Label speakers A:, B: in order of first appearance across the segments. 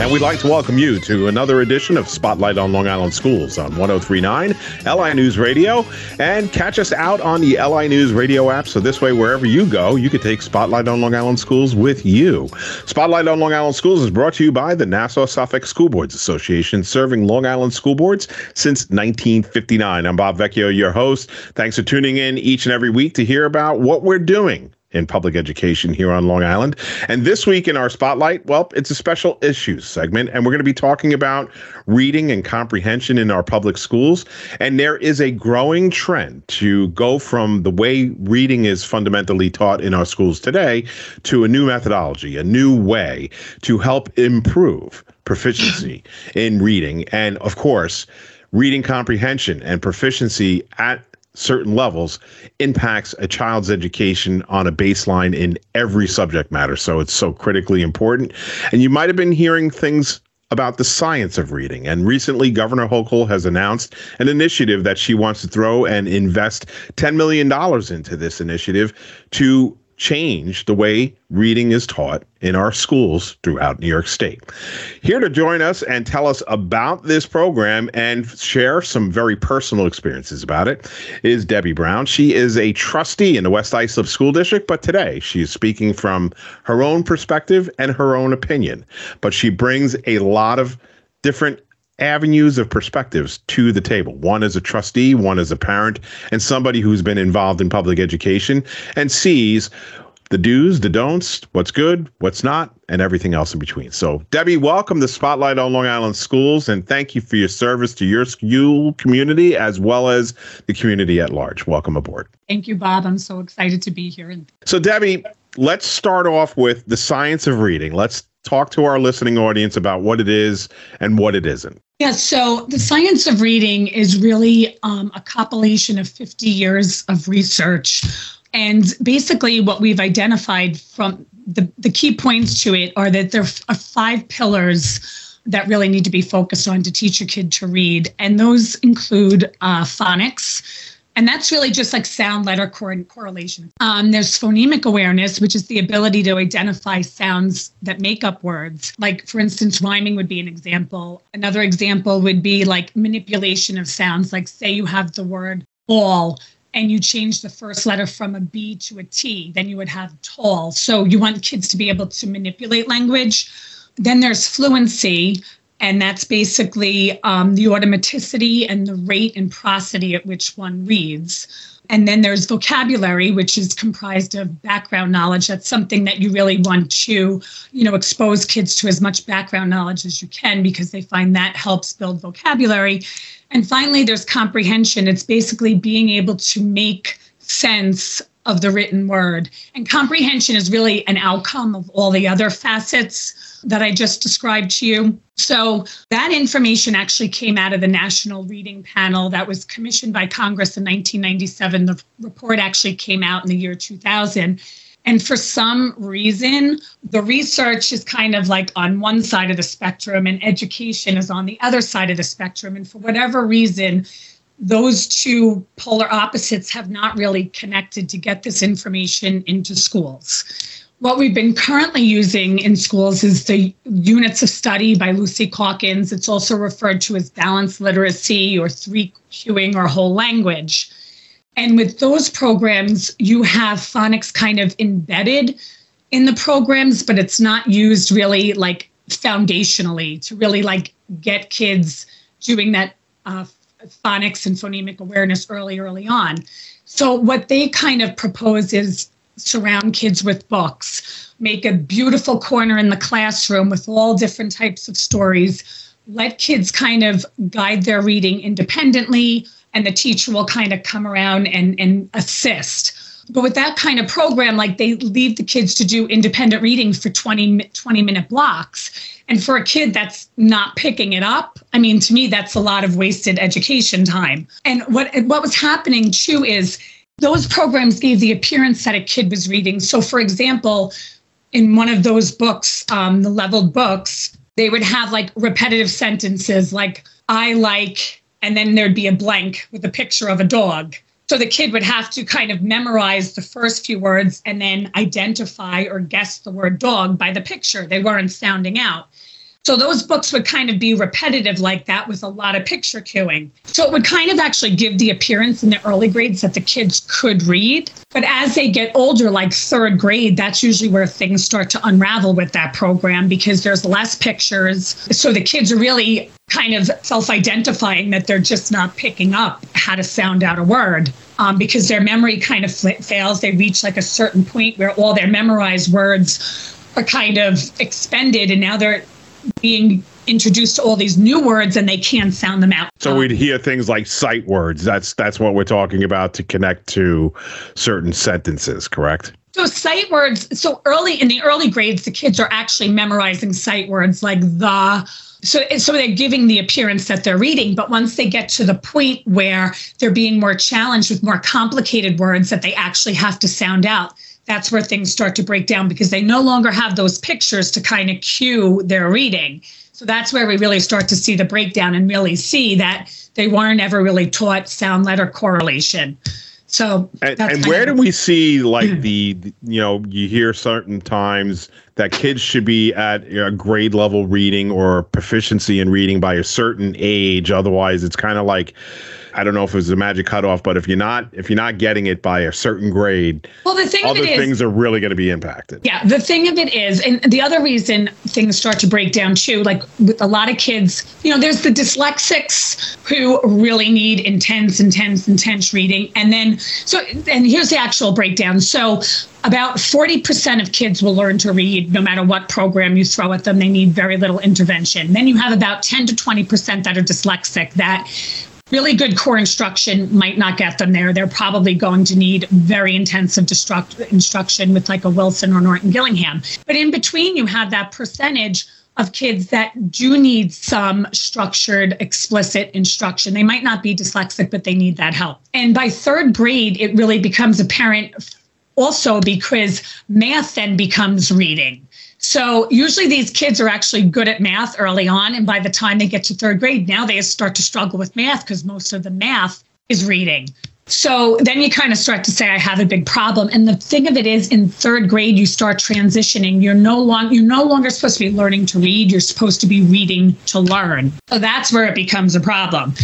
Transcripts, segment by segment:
A: And we'd like to welcome you to another edition of Spotlight on Long Island Schools on 1039 LI News Radio. And catch us out on the LI News Radio app. So this way, wherever you go, you can take Spotlight on Long Island Schools with you. Spotlight on Long Island Schools is brought to you by the Nassau Suffolk School Boards Association, serving Long Island school boards since 1959. I'm Bob Vecchio, your host. Thanks for tuning in each and every week to hear about what we're doing in public education here on Long Island. And this week in our spotlight, well, it's a special issues segment, and we're going to be talking about reading and comprehension in our public schools. And there is a growing trend to go from the way reading is fundamentally taught in our schools today to a new methodology, a new way to help improve proficiency in reading. And of course, reading comprehension and proficiency at certain levels impacts a child's education on a baseline in every subject matter. So it's so critically important. And you might have been hearing things about the science of reading. And recently, Governor Hochul has announced an initiative that she wants to throw and invest $10 million into this initiative to change the way reading is taught in our schools throughout New York State. Here to join us and tell us about this program and share some very personal experiences about it is Debbie Brown. She is a trustee in the West Islip School District, but today she is speaking from her own perspective and her own opinion. But she brings a lot of different avenues of perspectives to the table. One as a trustee, one as a parent, and somebody who's been involved in public education and sees the do's, the don'ts, what's good, what's not, and everything else in between. So, Debbie, welcome to Spotlight on Long Island Schools, and thank you for your service to your school community as well as the community at large. Welcome aboard.
B: Thank you, Bob. I'm so excited to be here.
A: So, Debbie, let's start off with the science of reading. Let's talk to our listening audience about what it is and what it isn't.
B: Yeah, so the science of reading is really um, a compilation of 50 years of research. And basically, what we've identified from the, the key points to it are that there are five pillars that really need to be focused on to teach a kid to read. And those include uh, phonics, and that's really just like sound letter cor- correlation. Um, there's phonemic awareness, which is the ability to identify sounds that make up words. Like, for instance, rhyming would be an example. Another example would be like manipulation of sounds. Like, say you have the word ball and you change the first letter from a B to a T, then you would have tall. So you want kids to be able to manipulate language. Then there's fluency, and that's basically um, the automaticity and the rate and prosody at which one reads. And then there's vocabulary, which is comprised of background knowledge. That's something that you really want to, you know, expose kids to as much background knowledge as you can because they find that helps build vocabulary. And finally, there's comprehension. It's basically being able to make sense of the written word. And comprehension is really an outcome of all the other facets that I just described to you. So that information actually came out of the National Reading Panel that was commissioned by Congress in 1997. The report actually came out in the year 2000. And for some reason, the research is kind of like on one side of the spectrum and education is on the other side of the spectrum. And for whatever reason, those two polar opposites have not really connected to get this information into schools. What we've been currently using in schools is the units of study by Lucy Calkins. It's also referred to as balanced literacy or three cueing or whole language. And with those programs, you have phonics kind of embedded in the programs, but it's not used really like foundationally to really like get kids doing that uh, phonics and phonemic awareness early, early on. So, what they kind of propose is surround kids with books, make a beautiful corner in the classroom with all different types of stories, let kids kind of guide their reading independently, and the teacher will kind of come around and, and assist. But with that kind of program, like they leave the kids to do independent reading for 20, 20 minute blocks and for a kid that's not picking it up, I mean, to me, that's a lot of wasted education time. And what what was happening too is those programs gave the appearance that a kid was reading. So, for example, in one of those books, um, the leveled books, they would have like repetitive sentences like I like, and then there'd be a blank with a picture of a dog. So the kid would have to kind of memorize the first few words and then identify or guess the word dog by the picture. They weren't sounding out. So those books would kind of be repetitive like that with a lot of picture cueing. So it would kind of actually give the appearance in the early grades that the kids could read. But as they get older, like third grade, that's usually where things start to unravel with that program because there's less pictures. So the kids are really kind of self identifying that they're just not picking up how to sound out a word. Um, because their memory kind of fails. They reach like a certain point where all their memorized words are kind of expended, and now they're being introduced to all these new words and they can't sound them out.
A: So we'd hear things like sight words. That's that's what we're talking about to connect to certain sentences, correct?
B: So sight words, so early in the early grades the kids are actually memorizing sight words like the so so they're giving the appearance that they're reading but once they get to the point where they're being more challenged with more complicated words that they actually have to sound out that's where things start to break down because they no longer have those pictures to kind of cue their reading. So that's where we really start to see the breakdown and really see that they weren't ever really taught sound letter correlation. So
A: and, and where do we see like the you know you hear certain times that kids should be at a grade level reading or proficiency in reading by a certain age? Otherwise it's kind of like I don't know if it was a magic cutoff, but if you're not if you're not getting it by a certain grade,
B: well, the thing
A: other things
B: is,
A: are really going to be impacted.
B: Yeah, the thing of it is, and the other reason things start to break down too, like with a lot of kids, you know, there's the dyslexics who really need intense, intense, intense reading, and then so and here's the actual breakdown. So about 40% of kids will learn to read no matter what program you throw at them. They need very little intervention. Then you have about 10 to 20% that are dyslexic that really good core instruction might not get them there. They're probably going to need very intensive destruct- instruction with like a Wilson or Orton-Gillingham. But in between, you have that percentage of kids that do need some structured, explicit instruction. They might not be dyslexic, but they need that help. And by third grade, it really becomes apparent also because math then becomes reading. So usually these kids are actually good at math early on. And by the time they get to third grade, now they start to struggle with math because most of the math is reading. So then you kind of start to say, I have a big problem. And the thing of it is, in third grade, you start transitioning. You're no longer you're no longer supposed to be learning to read. You're supposed to be reading to learn. So that's where it becomes a problem.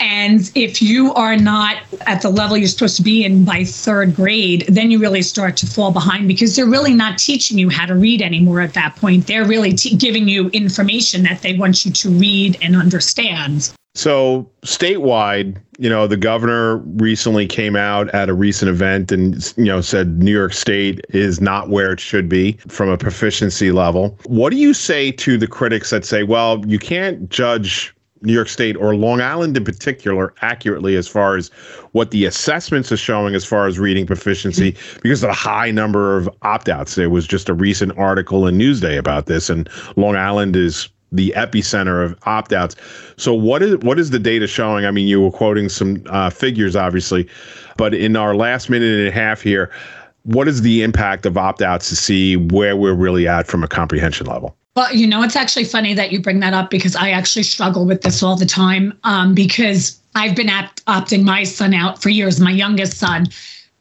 B: And if you are not at the level you're supposed to be in by third grade, then you really start to fall behind because they're really not teaching you how to read anymore at that point. They're really t- giving you information that they want you to read and understand.
A: So, statewide, you know, the governor recently came out at a recent event and, you know, said New York State is not where it should be from a proficiency level. What do you say to the critics that say, well, you can't judge New York State or Long Island in particular accurately as far as what the assessments are showing as far as reading proficiency because of the high number of opt outs. There was just a recent article in Newsday about this, and Long Island is the epicenter of opt outs. So what is what is the data showing? I mean, you were quoting some uh, figures, obviously, but in our last minute and a half here, what is the impact of opt outs to see where we're really at from a comprehension level?
B: Well, you know, it's actually funny that you bring that up because I actually struggle with this all the time um, because I've been opt- opting my son out for years, my youngest son.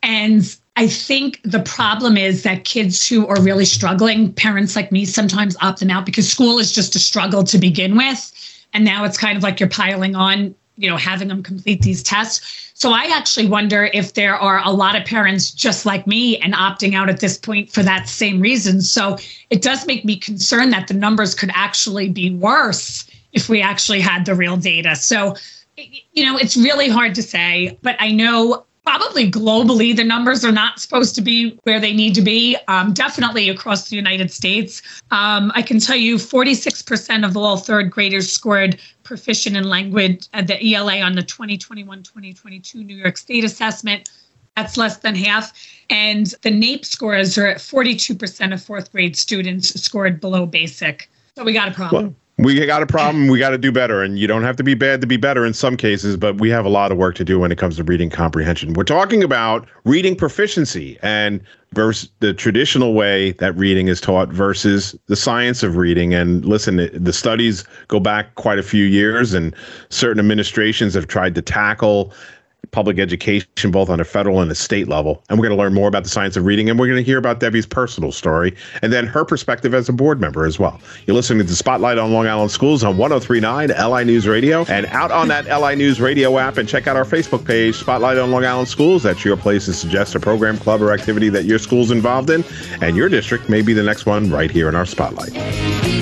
B: And I think the problem is that kids who are really struggling, parents like me sometimes opt them out because school is just a struggle to begin with. And now it's kind of like you're piling on, you know, having them complete these tests. So I actually wonder if there are a lot of parents just like me and opting out at this point for that same reason. So it does make me concerned that the numbers could actually be worse if we actually had the real data. So, you know, it's really hard to say, but I know probably globally the numbers are not supposed to be where they need to be um, definitely across the united states. Um, i can tell you 46% of all third graders scored proficient in language at the ela on the 2021-2022 new york state assessment. That's less than half. And the naep scores are at 42% of fourth grade students scored below basic. So we got a problem.
A: We got a problem. We got to do better. And you don't have to be bad to be better in some cases, but we have a lot of work to do when it comes to reading comprehension. We're talking about reading proficiency and versus the traditional way that reading is taught versus the science of reading. And listen, the studies go back quite a few years, and certain administrations have tried to tackle public education, both on a federal and a state level. And we're going to learn more about the science of reading, and we're going to hear about Debbie's personal story and then her perspective as a board member as well. You're listening to Spotlight on Long Island Schools on 1039 LI News Radio and out on that LI News Radio app. And check out our Facebook page, Spotlight on Long Island Schools. That's your place to suggest a program, club, or activity that your school's involved in. And your district may be the next one right here in our Spotlight.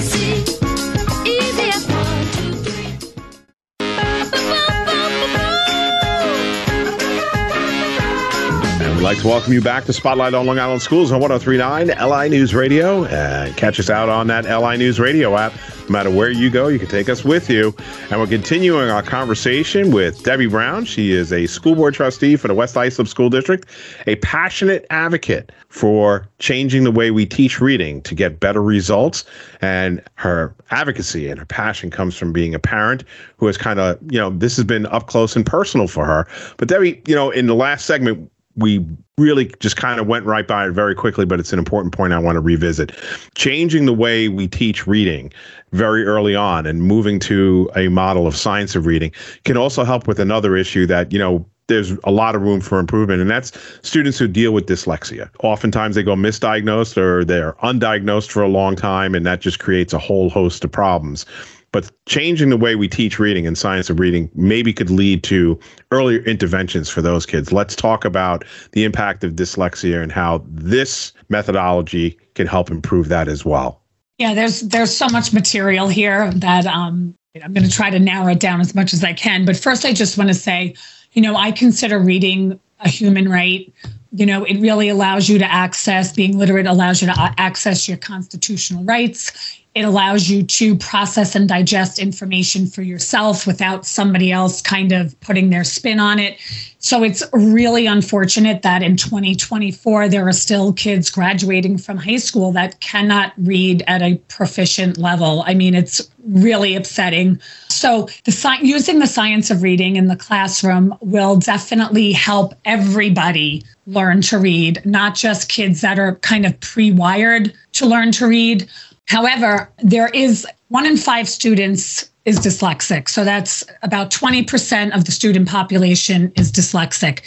A: We'd like to welcome you back to Spotlight on Long Island Schools on 1039 LI News Radio. And catch us out on that LI News Radio app. No matter where you go, you can take us with you. And we're continuing our conversation with Debbie Brown. She is a school board trustee for the West Islip School District, a passionate advocate for changing the way we teach reading to get better results. And her advocacy and her passion comes from being a parent who has kind of, you know, this has been up close and personal for her. But Debbie, you know, in the last segment, we really just kind of went right by it very quickly, but it's an important point I want to revisit. Changing the way we teach reading very early on and moving to a model of science of reading can also help with another issue that, you know, there's a lot of room for improvement, and that's students who deal with dyslexia. Oftentimes they go misdiagnosed or they're undiagnosed for a long time, and that just creates a whole host of problems. But changing the way we teach reading and science of reading maybe could lead to earlier interventions for those kids. Let's talk about the impact of dyslexia and how this methodology can help improve that as well.
B: Yeah, there's there's so much material here that um, I'm going to try to narrow it down as much as I can. But first, I just want to say, you know, I consider reading a human right. You know, it really allows you to access being literate allows you to access your constitutional rights it allows you to process and digest information for yourself without somebody else kind of putting their spin on it. So it's really unfortunate that in 2024, there are still kids graduating from high school that cannot read at a proficient level. I mean, it's really upsetting. So the sci- using the science of reading in the classroom will definitely help everybody learn to read, not just kids that are kind of pre-wired to learn to read However, there is one in five students is dyslexic. So that's about 20% of the student population is dyslexic.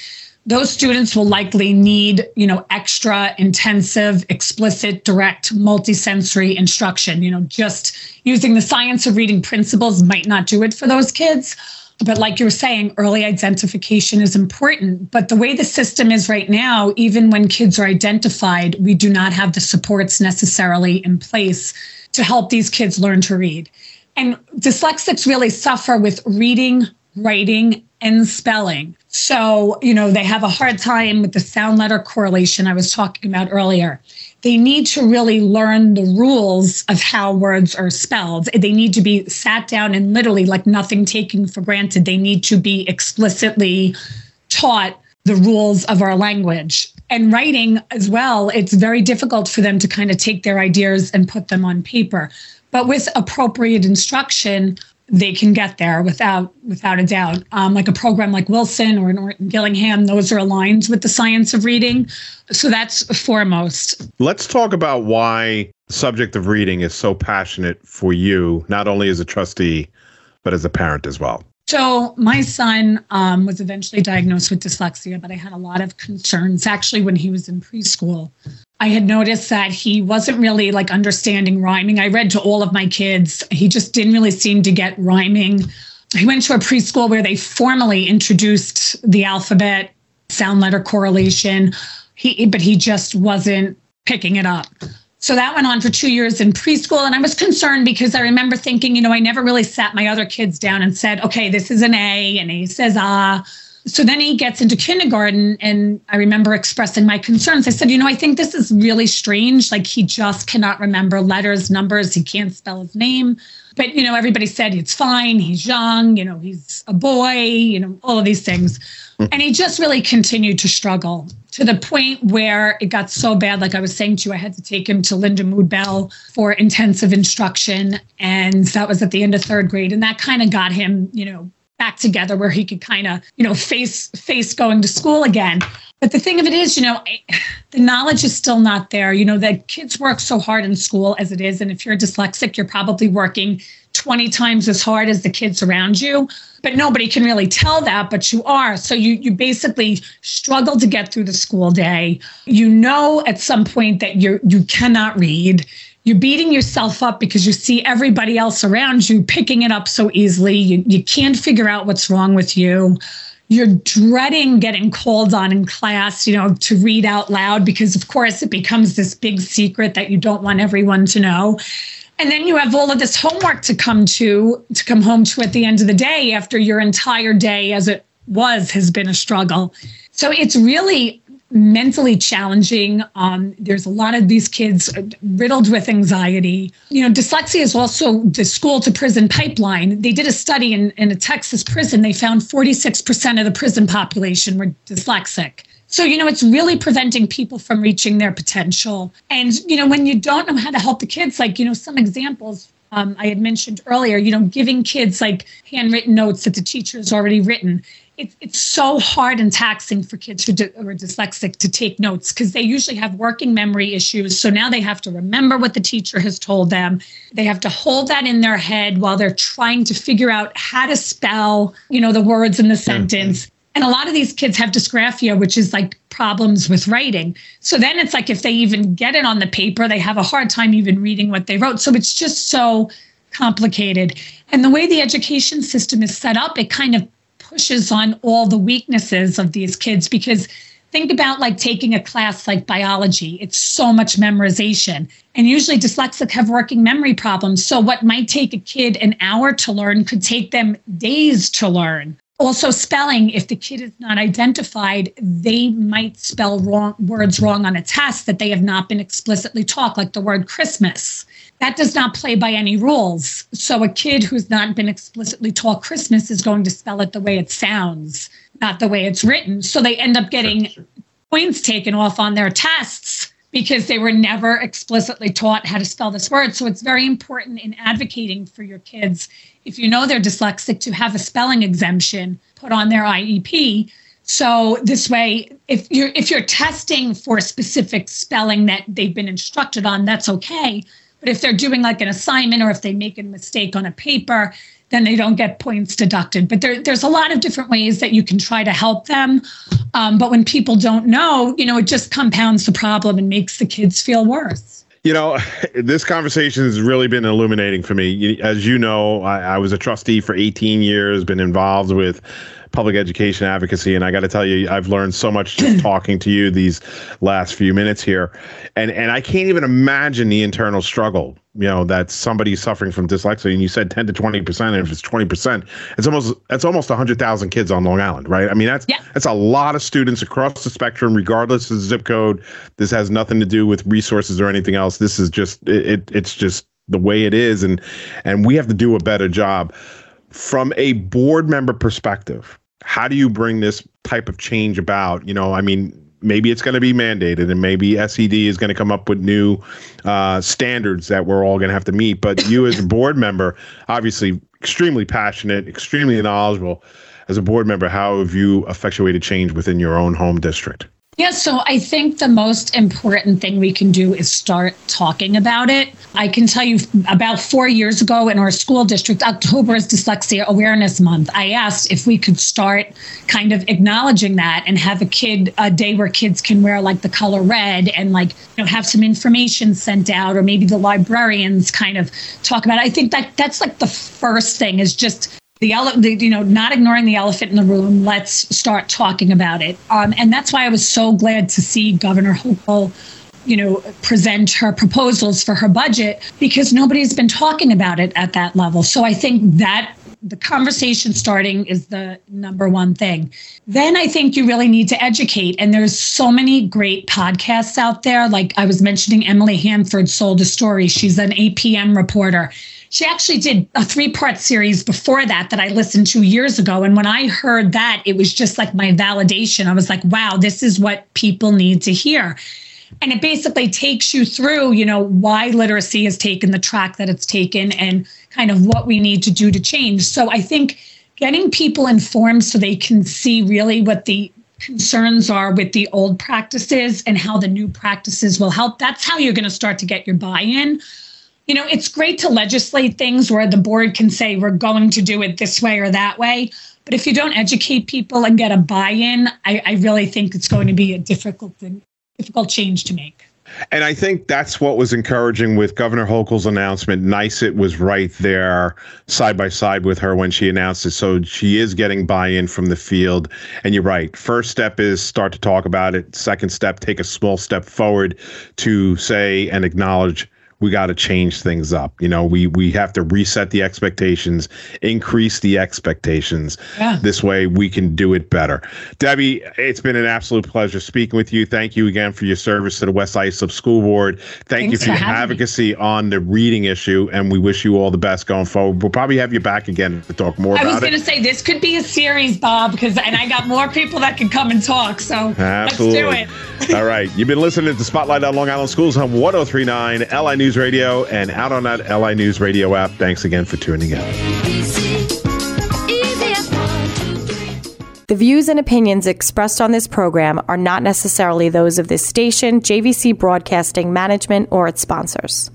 B: Those students will likely need, you know, extra intensive, explicit, direct, multisensory instruction. You know, just using the science of reading principles might not do it for those kids. But like you were saying, early identification is important. But the way the system is right now, even when kids are identified, we do not have the supports necessarily in place to help these kids learn to read. And dyslexics really suffer with reading, writing, and spelling. So, you know, they have a hard time with the sound letter correlation I was talking about earlier they need to really learn the rules of how words are spelled. They need to be sat down and literally, like nothing taken for granted, they need to be explicitly taught the rules of our language. And writing as well, it's very difficult for them to kind of take their ideas and put them on paper. But with appropriate instruction, they can get there without without a doubt. Um, like a program like Wilson or Orton-Gillingham, those are aligned with the science of reading. So that's foremost.
A: Let's talk about why the subject of reading is so passionate for you, not only as a trustee, but as a parent as well.
B: So my son um, was eventually diagnosed with dyslexia, but I had a lot of concerns actually when he was in preschool. I had noticed that he wasn't really like understanding rhyming. I read to all of my kids. He just didn't really seem to get rhyming. He went to a preschool where they formally introduced the alphabet, sound letter correlation. He but he just wasn't picking it up. So that went on for two years in preschool. And I was concerned because I remember thinking, you know, I never really sat my other kids down and said, okay, this is an A and A says ah. So then he gets into kindergarten and I remember expressing my concerns. I said, you know, I think this is really strange. Like he just cannot remember letters, numbers, he can't spell his name. But, you know, everybody said it's fine. He's young, you know, he's a boy, you know, all of these things. Hmm. and he just really continued to struggle to the point where it got so bad. Like I was saying to you, I had to take him to Lindamood-Bell for intensive instruction. And that was at the end of third grade. And that kind of got him, you know, back together where he could kind of, you know, face face going to school again. But the thing of it is, you know, the knowledge is still not there. You know, the kids work so hard in school as it is. And if you're dyslexic, you're probably working 20 times as hard as the kids around you. But nobody can really tell that, but you are. So you you basically struggle to get through the school day. You know at some point that you you cannot read. You're beating yourself up because you see everybody else around you picking it up so easily. You, you can't figure out what's wrong with you you're dreading getting called on in class, you know, to read out loud because, of course, it becomes this big secret that you don't want everyone to know. And then you have all of this homework to come to, to come home to at the end of the day after your entire day, as it was, has been a struggle. So it's really mentally challenging. Um, there's a lot of these kids riddled with anxiety. You know, dyslexia is also the school to prison pipeline. They did a study in, in a Texas prison. They found 46% of the prison population were dyslexic. So, you know, it's really preventing people from reaching their potential. And, you know, when you don't know how to help the kids, like, you know, some examples um, I had mentioned earlier, you know, giving kids like handwritten notes that the teacher has already written it's it's so hard and taxing for kids who, are dyslexic to take notes because they usually have working memory issues. So now they have to remember what the teacher has told them. They have to hold that in their head while they're trying to figure out how to spell, you know, the words in the sentence. And a lot of these kids have dysgraphia, which is like problems with writing. So then it's like if they even get it on the paper, they have a hard time even reading what they wrote. So it's just so complicated. And the way the education system is set up, it kind of pushes on all the weaknesses of these kids because think about like taking a class like biology it's so much memorization and usually dyslexic have working memory problems so what might take a kid an hour to learn could take them days to learn also spelling if the kid is not identified they might spell wrong words wrong on a test that they have not been explicitly taught like the word christmas that does not play by any rules. So a kid who's not been explicitly taught Christmas is going to spell it the way it sounds, not the way it's written. So they end up getting points taken off on their tests because they were never explicitly taught how to spell this word. So it's very important in advocating for your kids, if you know they're dyslexic, to have a spelling exemption put on their IEP. So this way, if you're if you're testing for specific spelling that they've been instructed on, that's okay. But if they're doing like an assignment or if they make a mistake on a paper, then they don't get points deducted. But there, there's a lot of different ways that you can try to help them. Um, but when people don't know, you know, it just compounds the problem and makes the kids feel worse.
A: You know, this conversation has really been illuminating for me. As you know, I, I was a trustee for 18 years, been involved with public education advocacy. And I got to tell you, I've learned so much just talking to you these last few minutes here. And and I can't even imagine the internal struggle, you know, that somebody suffering from dyslexia. And you said 10 to 20 percent. And if it's 20 percent, it's almost that's almost 100,000 kids on Long Island, right? I mean, that's yeah. that's a lot of students across the spectrum, regardless of zip code. This has nothing to do with resources or anything else. This is just it it's just the way it is, and and we have to do a better job from a board member perspective how do you bring this type of change about? You know, I mean, maybe it's going to be mandated and maybe SED is going to come up with new uh, standards that we're all going to have to meet. But you, as a board member, obviously extremely passionate, extremely knowledgeable. As a board member, how have you effectuated change within your own home district?
B: Yeah, so I think the most important thing we can do is start talking about it. I can tell you about four years ago in our school district, October is Dyslexia Awareness Month. I asked if we could start kind of acknowledging that and have a kid, a day where kids can wear like the color red and like, you know, have some information sent out, or maybe the librarians kind of talk about it. I think that that's like the first thing is just the, ele- the, you know not ignoring the elephant in the room let's start talking about it um, and that's why i was so glad to see governor hochul you know present her proposals for her budget because nobody's been talking about it at that level so i think that the conversation starting is the number one thing. Then I think you really need to educate. And there's so many great podcasts out there. Like I was mentioning Emily Hanford sold a story. She's an APM reporter she actually did a three part series before that that I listened to years ago. And when I heard that, it was just like my validation. I was like, wow, this is what people need to hear. And it basically takes you through, you know, why literacy has taken the track that it's taken and kind of what we need to do to change. So I think getting people informed so they can see really what the concerns are with the old practices and how the new practices will help, that's how you're going to start to get your buy in you know, it's great to legislate things where the board can say we're going to do it this way or that way. But if you don't educate people and get a buy-in, I, I really think it's going to be a difficult thing, difficult change to make.
A: And I think that's what was encouraging with Governor Hochul's announcement. Nice, it was right there side by side with her when she announced it. So she is getting buy in from the field. And you're right. First step is start to talk about it. Second step, take a small step forward to say and acknowledge we got to change things up. You know, we we have to reset the expectations, increase the expectations. Yeah. This way we can do it better. Debbie, it's been an absolute pleasure speaking with you. Thank you again for your service to the West Islip School Board. Thank Thanks you for, for your advocacy me. on the reading issue, and we wish you all the best going forward. We'll probably have you back again to talk more
B: I
A: about it.
B: I was going to say this could be a series, Bob, because and I got more people that can come and talk. So Absolutely. let's
A: do it. All right, you've been listening to Spotlight on Long Island Schools on 1039 LI News Radio and out on that LI News Radio app. Thanks again for tuning in.
C: The views and opinions expressed on this program are not necessarily those of this station, JVC Broadcasting Management, or its sponsors.